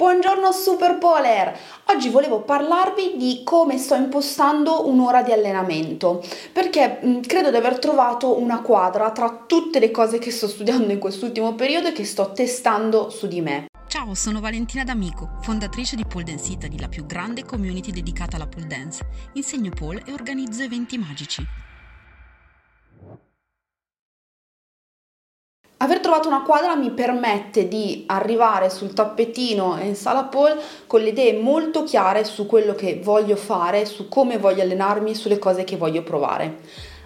Buongiorno Super Polar! Oggi volevo parlarvi di come sto impostando un'ora di allenamento, perché mh, credo di aver trovato una quadra tra tutte le cose che sto studiando in quest'ultimo periodo e che sto testando su di me. Ciao, sono Valentina D'Amico, fondatrice di Pole Dance Italy, la più grande community dedicata alla pole dance. Insegno pole e organizzo eventi magici. Aver trovato una quadra mi permette di arrivare sul tappetino in sala pole con le idee molto chiare su quello che voglio fare, su come voglio allenarmi, sulle cose che voglio provare.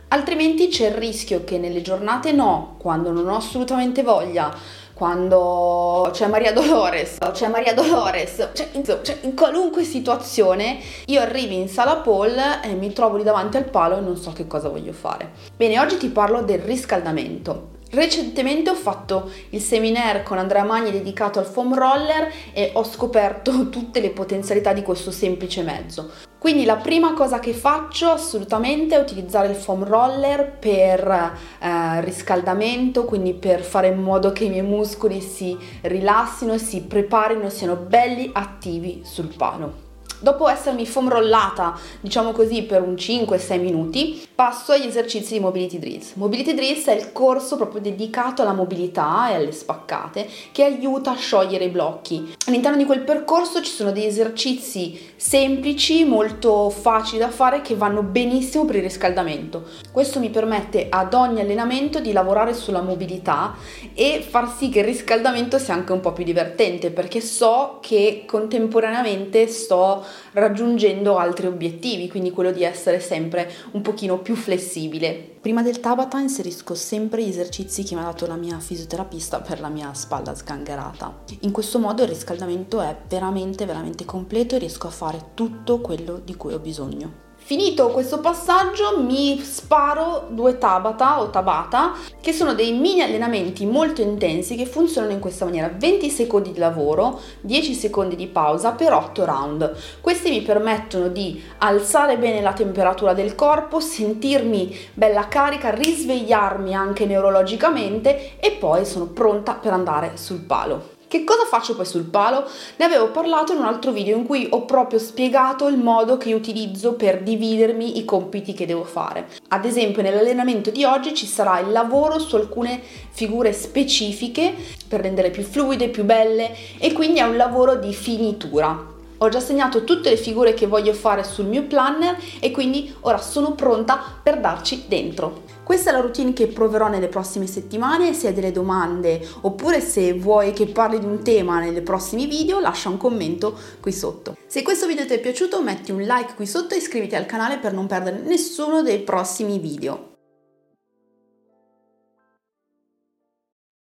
Altrimenti c'è il rischio che nelle giornate no, quando non ho assolutamente voglia, quando c'è Maria Dolores, c'è Maria Dolores, cioè, cioè, in qualunque situazione io arrivi in sala pole e mi trovo lì davanti al palo e non so che cosa voglio fare. Bene, oggi ti parlo del riscaldamento. Recentemente ho fatto il seminaire con Andrea Magni dedicato al foam roller e ho scoperto tutte le potenzialità di questo semplice mezzo. Quindi la prima cosa che faccio assolutamente è utilizzare il foam roller per eh, riscaldamento, quindi per fare in modo che i miei muscoli si rilassino, si preparino, siano belli attivi sul palo. Dopo essermi foam rollata, diciamo così, per un 5-6 minuti, passo agli esercizi di Mobility Drills. Mobility Drills è il corso proprio dedicato alla mobilità e alle spaccate che aiuta a sciogliere i blocchi. All'interno di quel percorso ci sono degli esercizi semplici, molto facili da fare che vanno benissimo per il riscaldamento. Questo mi permette ad ogni allenamento di lavorare sulla mobilità e far sì che il riscaldamento sia anche un po' più divertente perché so che contemporaneamente sto raggiungendo altri obiettivi, quindi quello di essere sempre un pochino più flessibile. Prima del Tabata inserisco sempre gli esercizi che mi ha dato la mia fisioterapista per la mia spalla sgangherata. In questo modo il riscaldamento è veramente veramente completo e riesco a fare tutto quello di cui ho bisogno. Finito questo passaggio mi sparo due tabata o tabata che sono dei mini allenamenti molto intensi che funzionano in questa maniera. 20 secondi di lavoro 10 secondi di pausa per 8 round. Questi mi permettono di alzare bene la temperatura del corpo sentirmi bella carica risvegliarmi anche neurologicamente e poi sono pronta per andare sul palo che cosa faccio poi sul palo? Ne avevo parlato in un altro video in cui ho proprio spiegato il modo che utilizzo per dividermi i compiti che devo fare. Ad esempio nell'allenamento di oggi ci sarà il lavoro su alcune figure specifiche per rendere più fluide, più belle e quindi è un lavoro di finitura. Ho già segnato tutte le figure che voglio fare sul mio planner e quindi ora sono pronta per darci dentro. Questa è la routine che proverò nelle prossime settimane, se hai delle domande oppure se vuoi che parli di un tema nei prossimi video lascia un commento qui sotto. Se questo video ti è piaciuto metti un like qui sotto e iscriviti al canale per non perdere nessuno dei prossimi video.